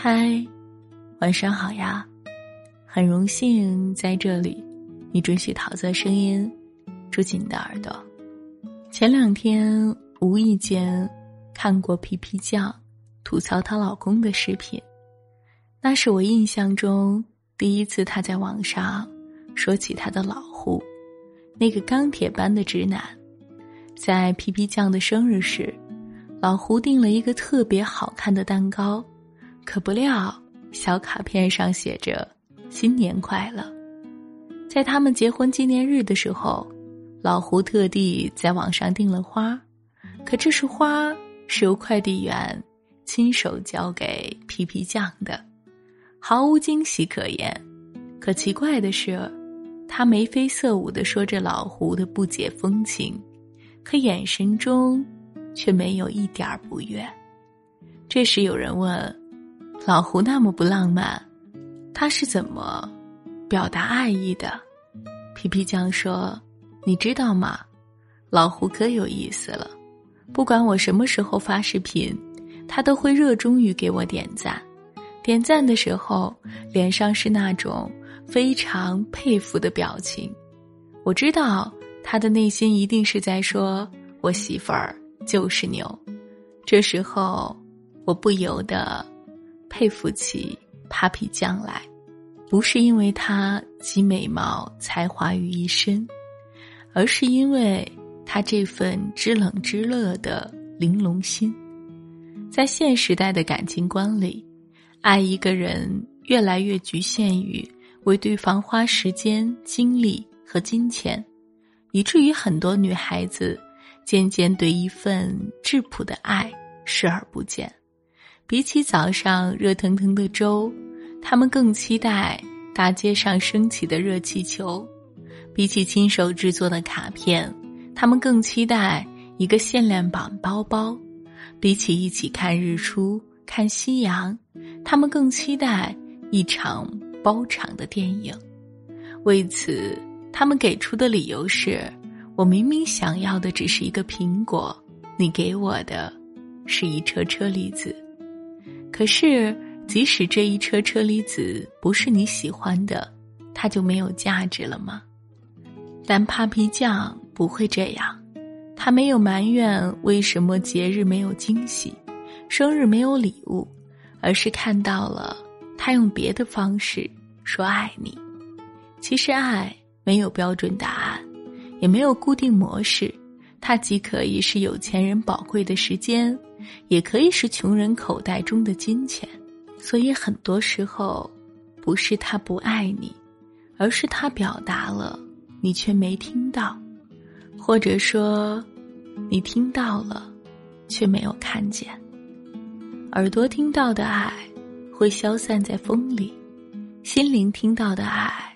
嗨，晚上好呀！很荣幸在这里，你准许桃子的声音住进你的耳朵。前两天无意间看过皮皮酱吐槽她老公的视频，那是我印象中第一次她在网上说起她的老胡，那个钢铁般的直男。在皮皮酱的生日时，老胡订了一个特别好看的蛋糕。可不料，小卡片上写着“新年快乐”。在他们结婚纪念日的时候，老胡特地在网上订了花，可这束花是由快递员亲手交给皮皮酱的，毫无惊喜可言。可奇怪的是，他眉飞色舞的说着老胡的不解风情，可眼神中却没有一点不悦。这时有人问。老胡那么不浪漫，他是怎么表达爱意的？皮皮酱说：“你知道吗？老胡可有意思了。不管我什么时候发视频，他都会热衷于给我点赞。点赞的时候，脸上是那种非常佩服的表情。我知道他的内心一定是在说：‘我媳妇儿就是牛。’这时候，我不由得。”佩服起 Papi 酱来，不是因为她集美貌才华于一身，而是因为她这份知冷知热的玲珑心。在现时代的感情观里，爱一个人越来越局限于为对方花时间、精力和金钱，以至于很多女孩子渐渐对一份质朴的爱视而不见。比起早上热腾腾的粥，他们更期待大街上升起的热气球；比起亲手制作的卡片，他们更期待一个限量版包包；比起一起看日出、看夕阳，他们更期待一场包场的电影。为此，他们给出的理由是：我明明想要的只是一个苹果，你给我的是一车车厘子。可是，即使这一车车厘子不是你喜欢的，它就没有价值了吗？但 Papi 酱不会这样，他没有埋怨为什么节日没有惊喜，生日没有礼物，而是看到了他用别的方式说爱你。其实爱没有标准答案，也没有固定模式，它既可以是有钱人宝贵的时间。也可以是穷人口袋中的金钱，所以很多时候，不是他不爱你，而是他表达了，你却没听到，或者说，你听到了，却没有看见。耳朵听到的爱，会消散在风里；心灵听到的爱，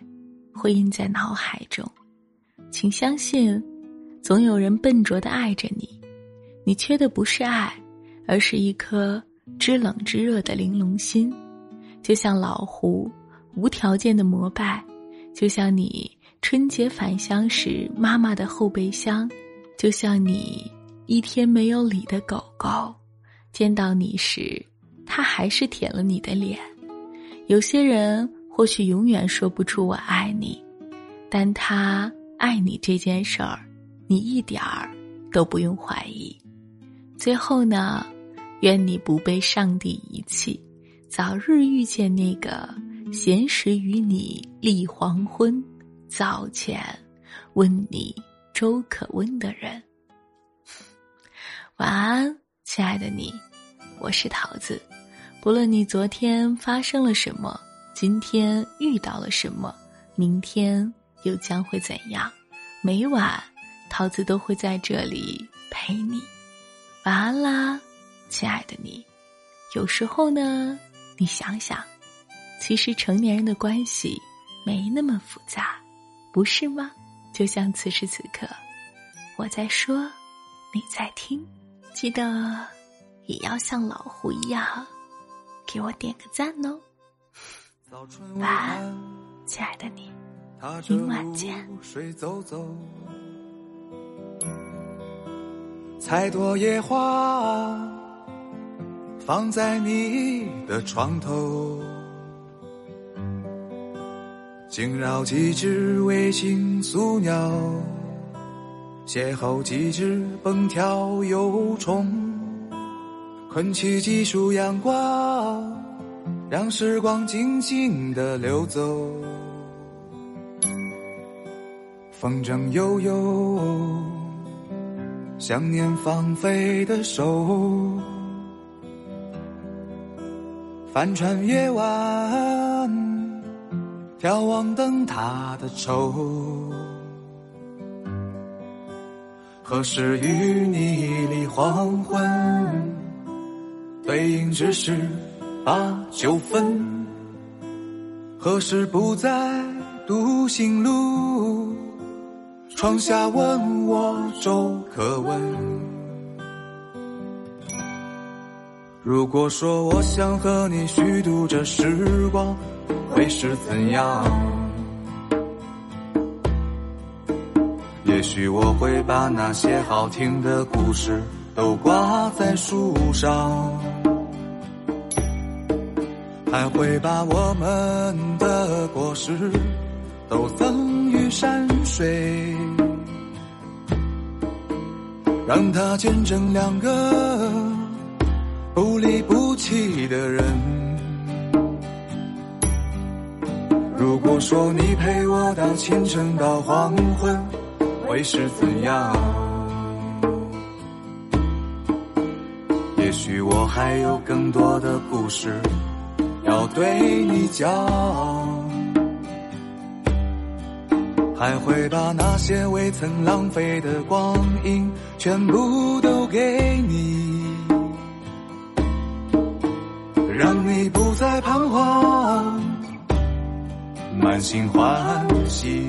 会印在脑海中。请相信，总有人笨拙的爱着你，你缺的不是爱。而是一颗知冷知热的玲珑心，就像老胡无条件的膜拜，就像你春节返乡时妈妈的后备箱，就像你一天没有理的狗狗，见到你时，它还是舔了你的脸。有些人或许永远说不出我爱你，但他爱你这件事儿，你一点儿都不用怀疑。最后呢，愿你不被上帝遗弃，早日遇见那个闲时与你立黄昏，早前问你粥可温的人。晚安，亲爱的你，我是桃子。不论你昨天发生了什么，今天遇到了什么，明天又将会怎样，每晚桃子都会在这里陪你。晚安啦，亲爱的你。有时候呢，你想想，其实成年人的关系没那么复杂，不是吗？就像此时此刻，我在说，你在听，记得也要像老胡一样，给我点个赞哦。晚安，亲爱的你，明晚见。采朵野花，放在你的床头，惊扰几只卫星宿鸟，邂逅几只蹦跳游虫，困起几束阳光，让时光静静的流走。风筝悠悠，想念放飞的手。帆船夜晚，眺望灯塔的愁。何时与你离黄昏？对影只是把酒分。何时不再独行路？窗下问我粥可温。如果说我想和你虚度这时光，会是怎样？也许我会把那些好听的故事都挂在树上，还会把我们的果实都赠予山水，让它见证两个。不离不弃的人。如果说你陪我到清晨到黄昏，会是怎样？也许我还有更多的故事要对你讲，还会把那些未曾浪费的光阴全部都给你。让你不再彷徨，满心欢喜。